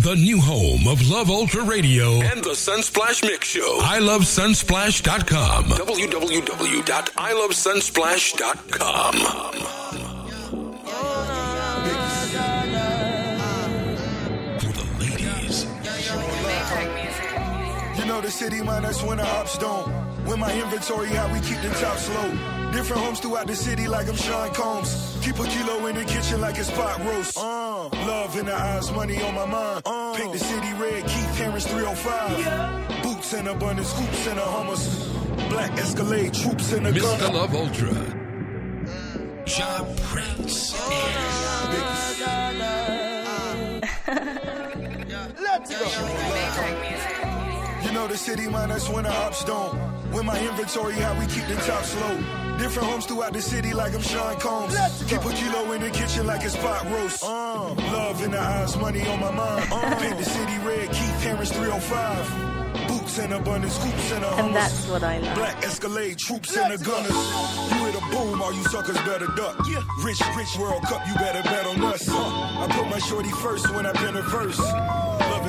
The new home of Love Ultra Radio and the Sunsplash Mix Show. ilovesunsplash.com. www.ilovesunsplash.com. For the ladies. You know the city, man, that's when the ops don't. When my inventory how we keep the tops low. Different homes throughout the city like I'm Sean Combs. Keep a kilo in the kitchen like it's pot roast. Uh, love in the eyes, money on my mind. Uh, Paint the city red, Keith Harris 305. Boots in abundance, scoops in a hummus. Black Escalade, troops in the Mr. gun. Love Ultra. Jah Prince. You know the city, man, that's when the ops don't. When my inventory, how we keep the top slow. Different homes throughout the city like I'm Sean Combs. Keep a kilo in the kitchen like it's pot roast. Uh, love in the eyes, money on my mind. Uh, Paint the city red, Keith Harris 305. Boots in abundance, scoops in a hummus. And that's what I love. Black Escalade, troops in the gunners. You hit a boom, all you suckers better duck. Yeah. Rich, rich World Cup, you better bet on us. I put my shorty first when I pen a verse.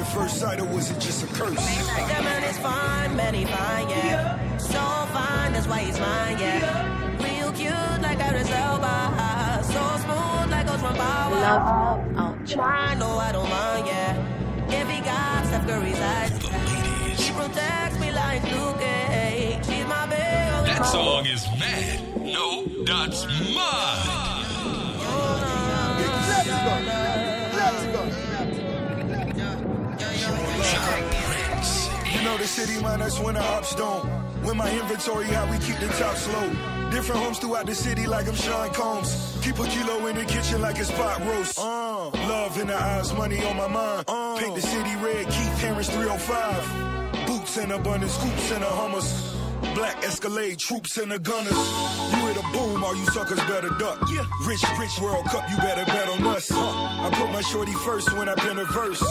Love at first sight, or was it just a curse? That man is fine, man, he fine, yeah. So fine, that's why he's mine, yeah. Real cute like Idris Elba. So smooth like Coach Power. Love Ultra. I know I don't mind, yeah. If he got Steph Curry's eyes, he protects me like Luke Cage. She's my baby. That song is mad. No, that's mine. City, man, that's when the ops don't. When my inventory, how we keep the top low. Different homes throughout the city like I'm Sean Combs. Keep a kilo in the kitchen like it's pot roast. Uh, love in the eyes, money on my mind. Uh, Paint the city red, Keith Harris 305. Boots in abundance, scoops in a hummus. Black Escalade, troops in the gunners. You hit a boom, all you suckers better duck. Yeah. Rich, rich World Cup, you better bet on us. I put my shorty first when I pen a verse.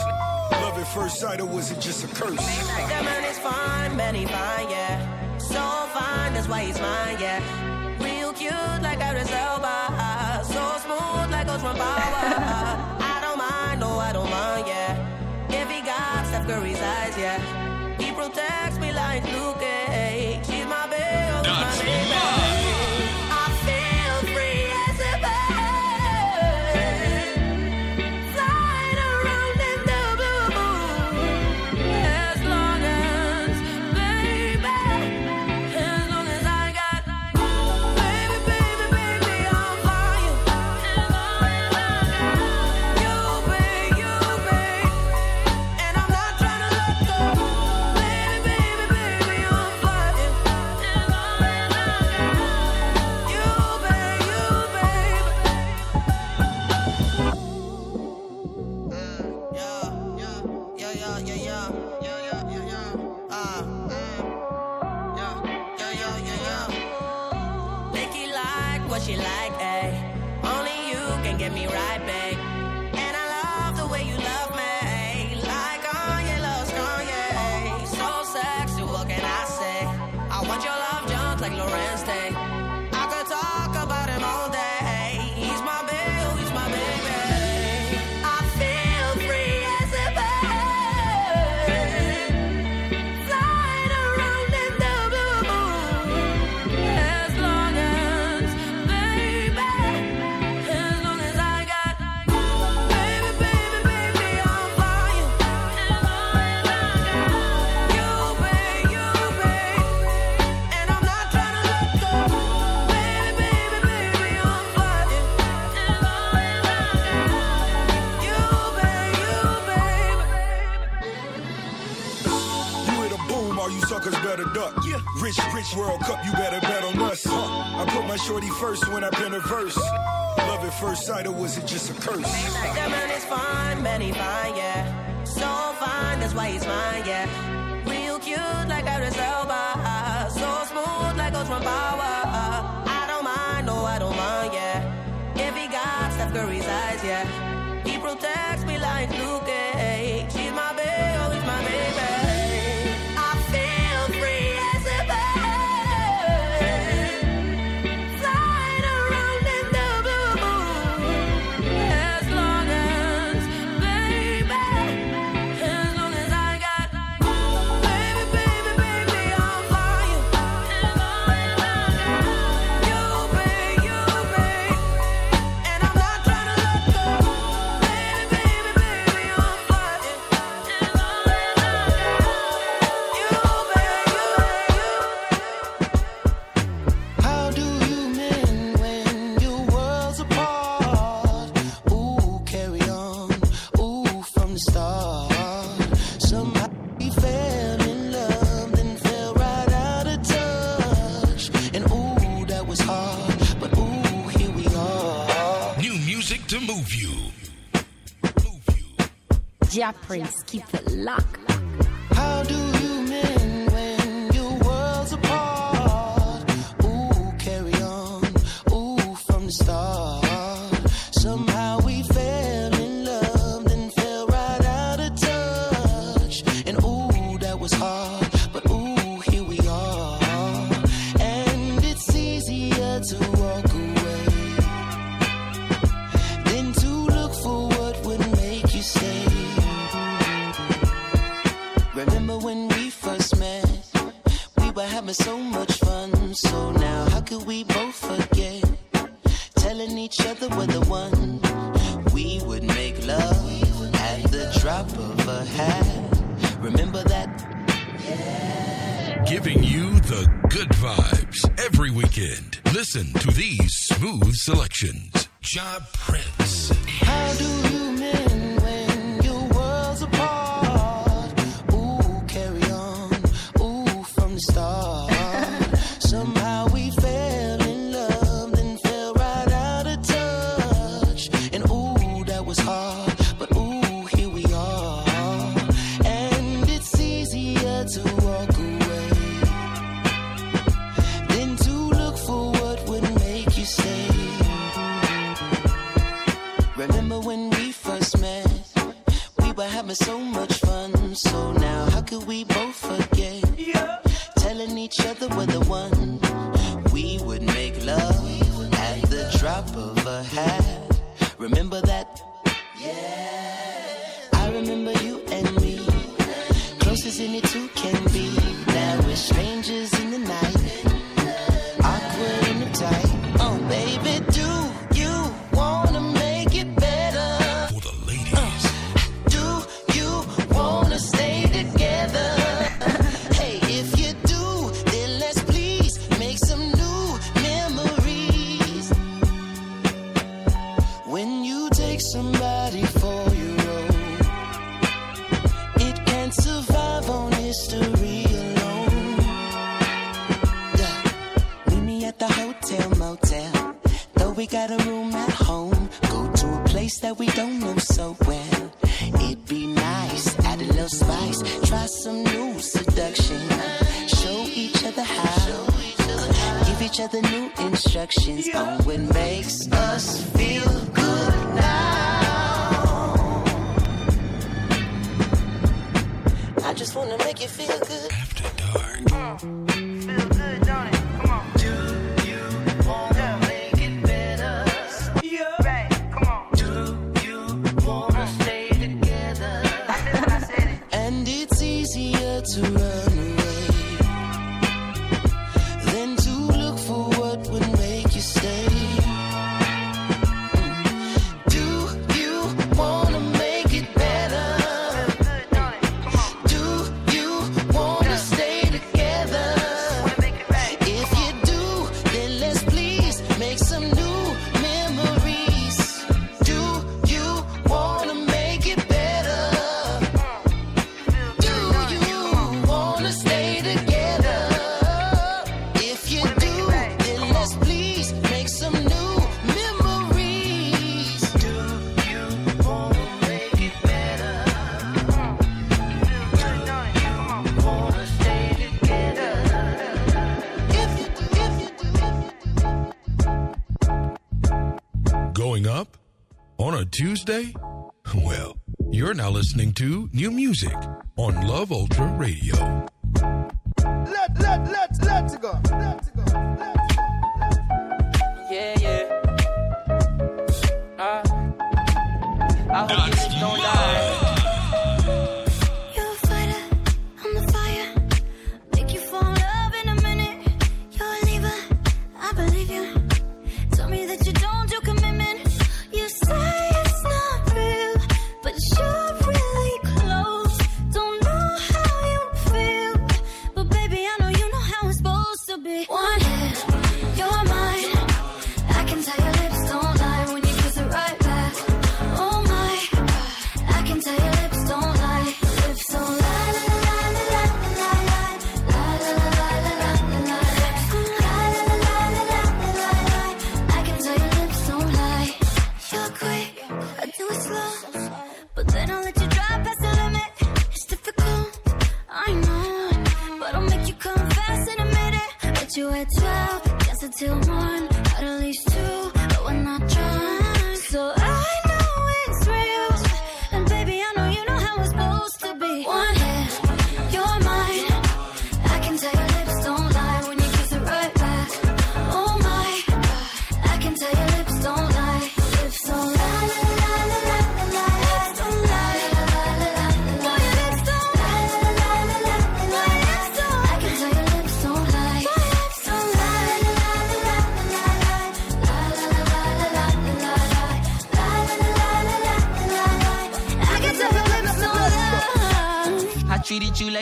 Love at first sight, or was it just a curse? That man is fine, man, he fine, yeah. So fine, that's why he's mine, yeah. Real cute like Idris Elba. So smooth like from Power. I don't mind, no, I don't mind, yeah. If he got Steph Curry's eyes, yeah. He protects me like Luke I beg. All you suckers better duck. Yeah. Rich, rich World Cup, you better bet on us. I put my shorty first when I pen a verse. Love at first sight, or was it just a curse? That man is fine, man, fine, yeah. So fine, that's why he's mine, yeah. Real cute like Idris Elba. So smooth like from Power. I don't mind, no, I don't mind, yeah. If he got Steph Curry's eyes, yeah. was hard. Tuesday? Well, you're now listening to new music on Love Ultra Radio. Let, let, let, let's go. Let's go.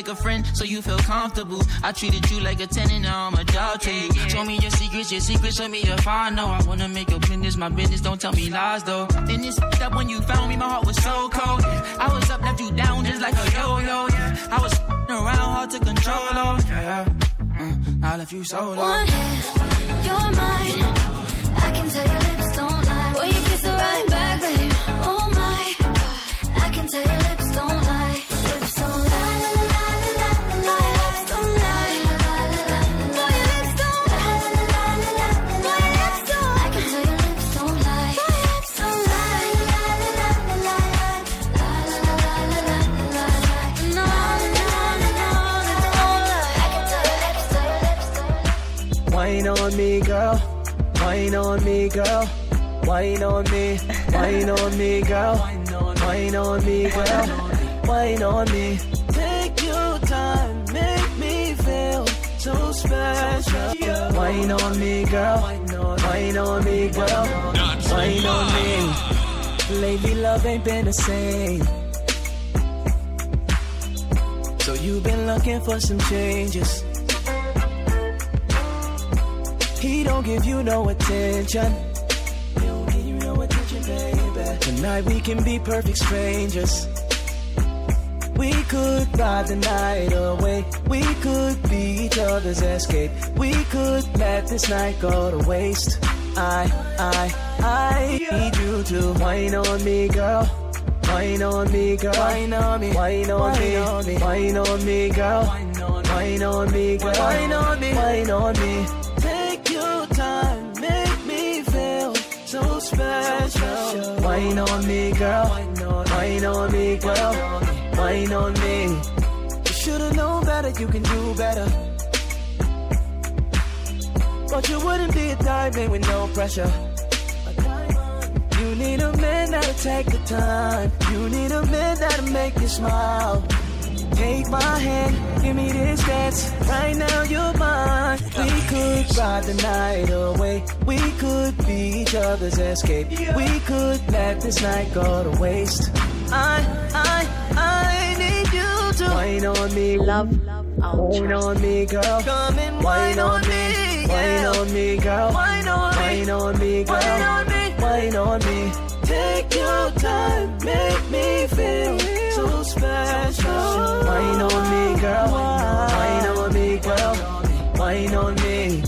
Like a friend, so you feel comfortable. I treated you like a tenant, now I'm a dog to you. Show me your secrets, your secrets, show me if I know. I wanna make your business my business, don't tell me lies though. Then it's up when you found me, my heart was so cold. I was up, left you down just like a yo-yo. I was around, hard to control. Oh, yeah. Mm, I left you so low. One hit, you're mine. I can tell your lips don't lie. When you kiss it right back, babe. Oh my, I can tell your Wine on me, girl. Wine on me. Wine on me, girl. Wine on me, girl. Wine on me. Take your time, make me feel so special. Wine on me, girl. Wine on me, girl. Wine on me. Lately, love ain't been the same. So you've been looking for some changes. He don't give you no attention. He don't give you no attention, baby. Tonight we can be perfect strangers. We could ride the night away. We could be each other's escape. We could let this night go to waste. I, I, I need you to wine on me, girl. Wine on me, girl. Wine on me. Wine on me. Wine on me, girl. Wine on me, girl. Wine on me. Wine on me. Special. Wine on me, girl. Wine on me, girl. Wine on me. You should've known better, you can do better. But you wouldn't be a diamond with no pressure. You need a man that'll take the time. You need a man that'll make you smile. Take my hand, give me this dance. Right now you're mine. We could ride the night away. We could be each other's escape. We could let this night go to waste. I, I, I need you to wine on me. Love, Wine on me, girl. Come and wine on me. Wine on me, girl. Wine on me. Wine on me, girl. Wine on me. Wine on me. Take your time, make me feel so special. Wine on me, girl. Wine on me, girl. Wine on me.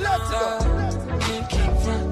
Down? down. Can't keep running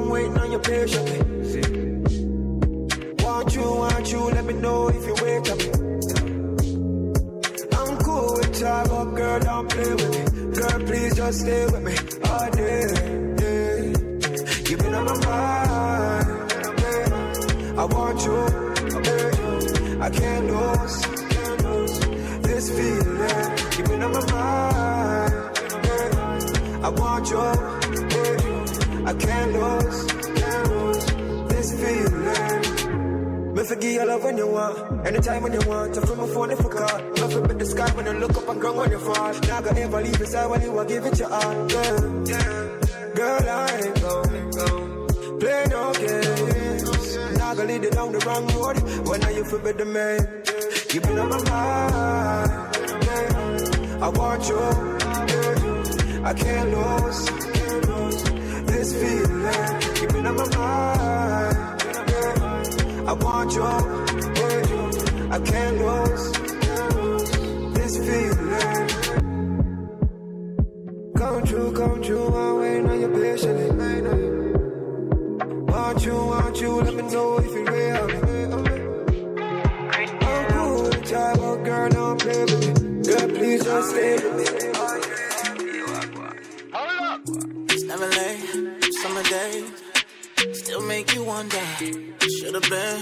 I'm waiting on your patiently. Want you, want you, let me know if you wake up. I'm cool with ya, but oh girl, don't play with me. Girl, please just stay with me all day. Yeah. You've been on my mind. Yeah. I want you. Yeah. I can't lose. Can't lose this feeling. You've been on my mind. Yeah. I want you. Yeah. I. Can't lose this feeling. Me forgive your love when you want, anytime when you want. To from my phone if I call. It with the sky when you look up and ground when you fall. Now go ever leave beside when you give it your all. Girl, girl I ain't gon' play no games. Now go lead it down the wrong road. When are you with the man? You been on my mind. Yeah. I want you. Yeah. I. Can't lose this feeling. You been on my mind. Yeah. I want you. I can't lose. This feeling. Come true, come true. I'm waiting on your patiently. Want you, want you. Let me know if you're real. I'm cool with job, but girl, don't play with me. Girl, please just stay make you wonder. Should've been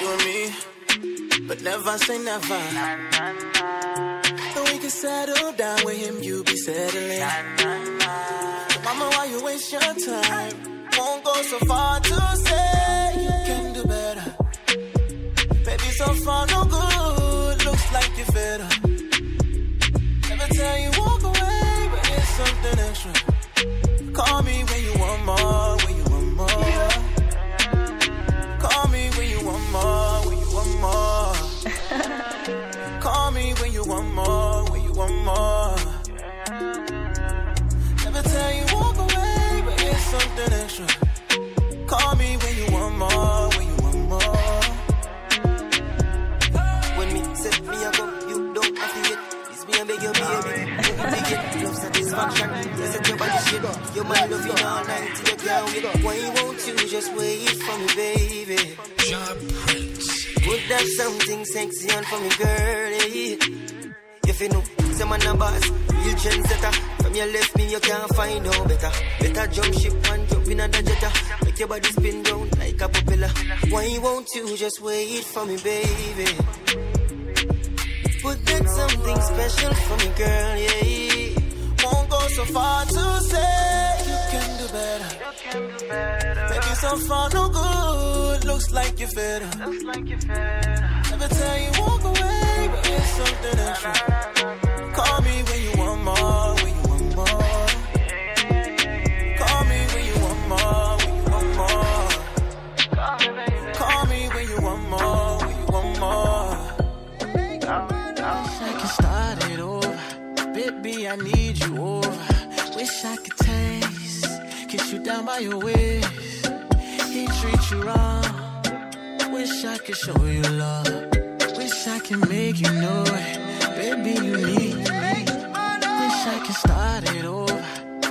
you and me, but never say never. And we can settle down with him, you be settling. Mama, why you waste your time? Won't go so far to say Your love you all night till you can't wait. Why won't you just wait for me, baby? Job. Put that something sexy on for me, girlie. If you know, say man a boss, real trendsetter. From your left me, you can't find no better. Better jump ship and jump in a jetta. Make your body spin round like a propeller. Why won't you just wait for me, baby? Put that something special for me, girl, yeah. Go so far to say you can do better. Maybe so far no good, looks like you're better. Never tell you walk away, but it's something true. Call me when you want more, when you want more. Call me when you want more, when you want more. Call me when you want more, when you want more. I could start it over. Baby, I need you over. Wish I could taste, kiss you down by your waist. He treat you wrong. Wish I could show you love. Wish I could make you know it. Baby, you need me. Wish I could start it over.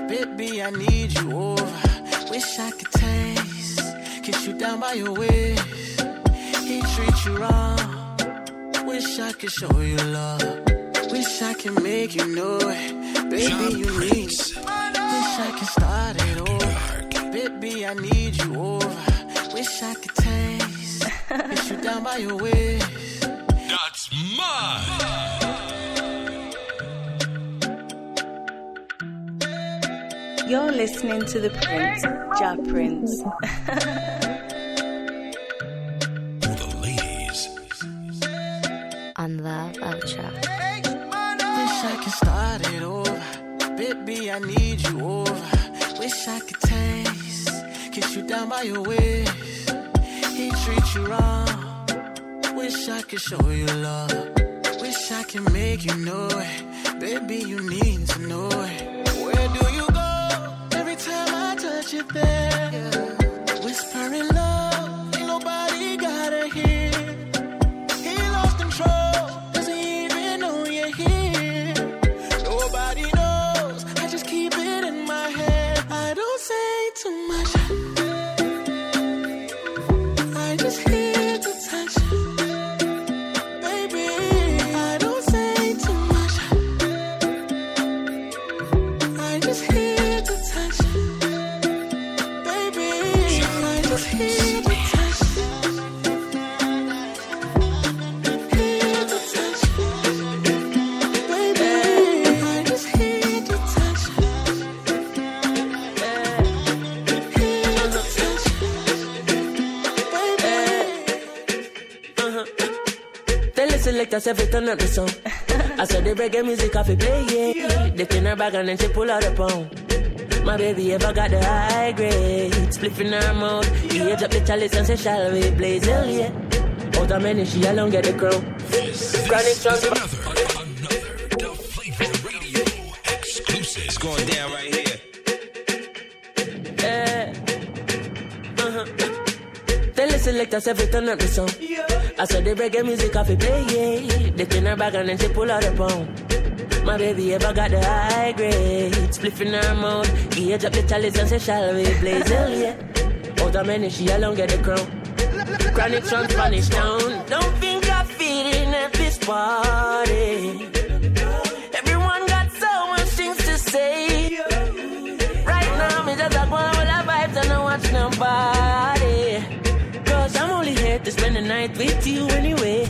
Baby, I need you over. Wish I could taste, kiss you down by your waist. He treat you wrong. Wish I could show you love. Wish I could make you know it. Baby, you need me. Wish I could start it over. Baby, I need you over. Wish I could taste, kiss you down by your waist. That's mine. You're listening to the Prince, Jah Prince. the ladies. On Love Ultra. Wish I could start it over. Baby, I need you over. Wish I could taste, kiss you down by your waist. He treat you wrong. Wish I could show you love. Wish I could make you know it. Baby, you need to know it. Where do you go? Every time I touch you there. Whispering selectors every turn up the song. I said the reggae music off it play, yeah. They in her bag and then she pull out a pound. My baby ever got the high grade. Spliff in her mouth. He age up the chalice and say, shall we blaze hell, yeah. Out of many, she alone get the crown. Chronic trans- selectors every turn up the song. I saw the reggae music off it play, yeah. They in her bag and then she pull out a pound. My baby ever got the high grade. Spliff in her mouth. He age up the chalice and say, shall we blaze hell, yeah. Out of many, she alone get the crown. Chronic from Spanish town. Don't think I'm feeling at this party. Everyone got so much things to say. Right now, me just a go on with the vibes and I watch nobody. Night with you anyway.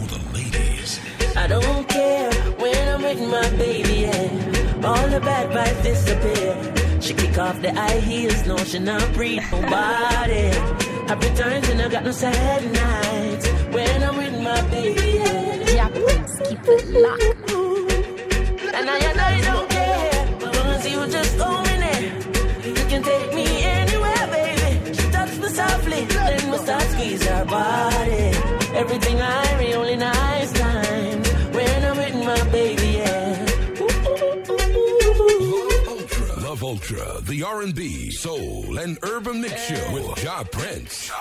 I don't care when I'm with my baby, yeah. All the bad vibes disappear. She kick off the high heels, no, she not breathe nobody. Happy times and I got no sad nights when I'm with my baby, yeah. Prince, keep it locked. The R&B, soul, and urban mix show with Jah Prince.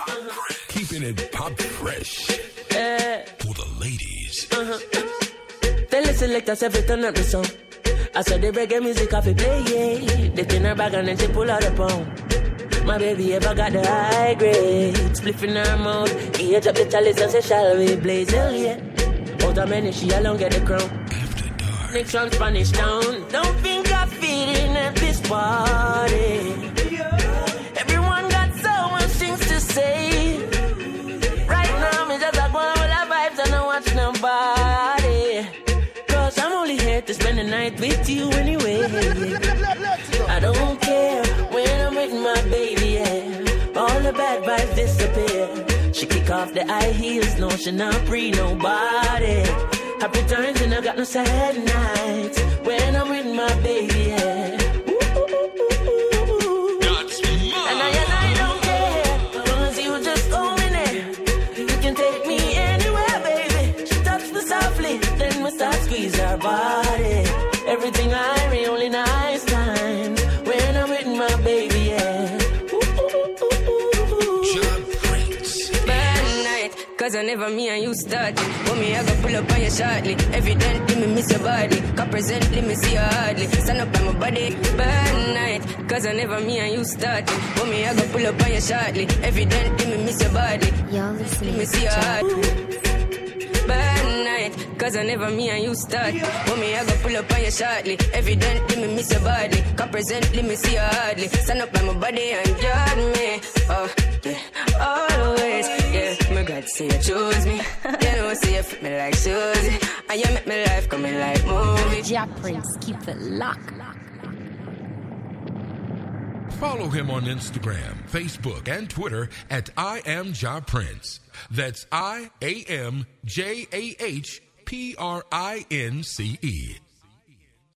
Keeping it pop fresh Yeah. for the ladies. Uh-huh. Tell the selectors every turn up the song. I saw the reggae music off it play, yeah. They in her bag and then she pull out a pound. My baby ever got the high grade. Spliff in her mouth. He up the chalice and say, shall we blaze hell, yeah. Out of many, she alone get the crown. After dark. Next from Spanish town. Don't think you anyway. I don't care when I'm with my baby, yeah. All the bad vibes disappear. She kick off the high heels, no, she not free nobody. Happy times and I got no sad nights when I'm with my baby, yeah. Cause I never me and you started. For me, I go pull up on you shortly. Evidently, me miss your body. Cause presently, me see you hardly. Stand up by my body. Bad night, cause I never me and you started. For me, I go pull up on you shortly. Evidently, me miss your body. You're listening me see you hardly. Bad night, cause I never me and you start. For me, I go pull up on you shortly. Evidently, me miss your body. Cause presently, me see you hardly. Stand up by my body and guard me. Oh, yeah, always. Yeah, my God, say you choose me. You know, say you fit me like Susie. And you make my life coming like movie. Jah Prince, keep it locked. Follow him on Instagram, Facebook, and Twitter at I am Jah Prince. That's I A M J A H P R I N C E.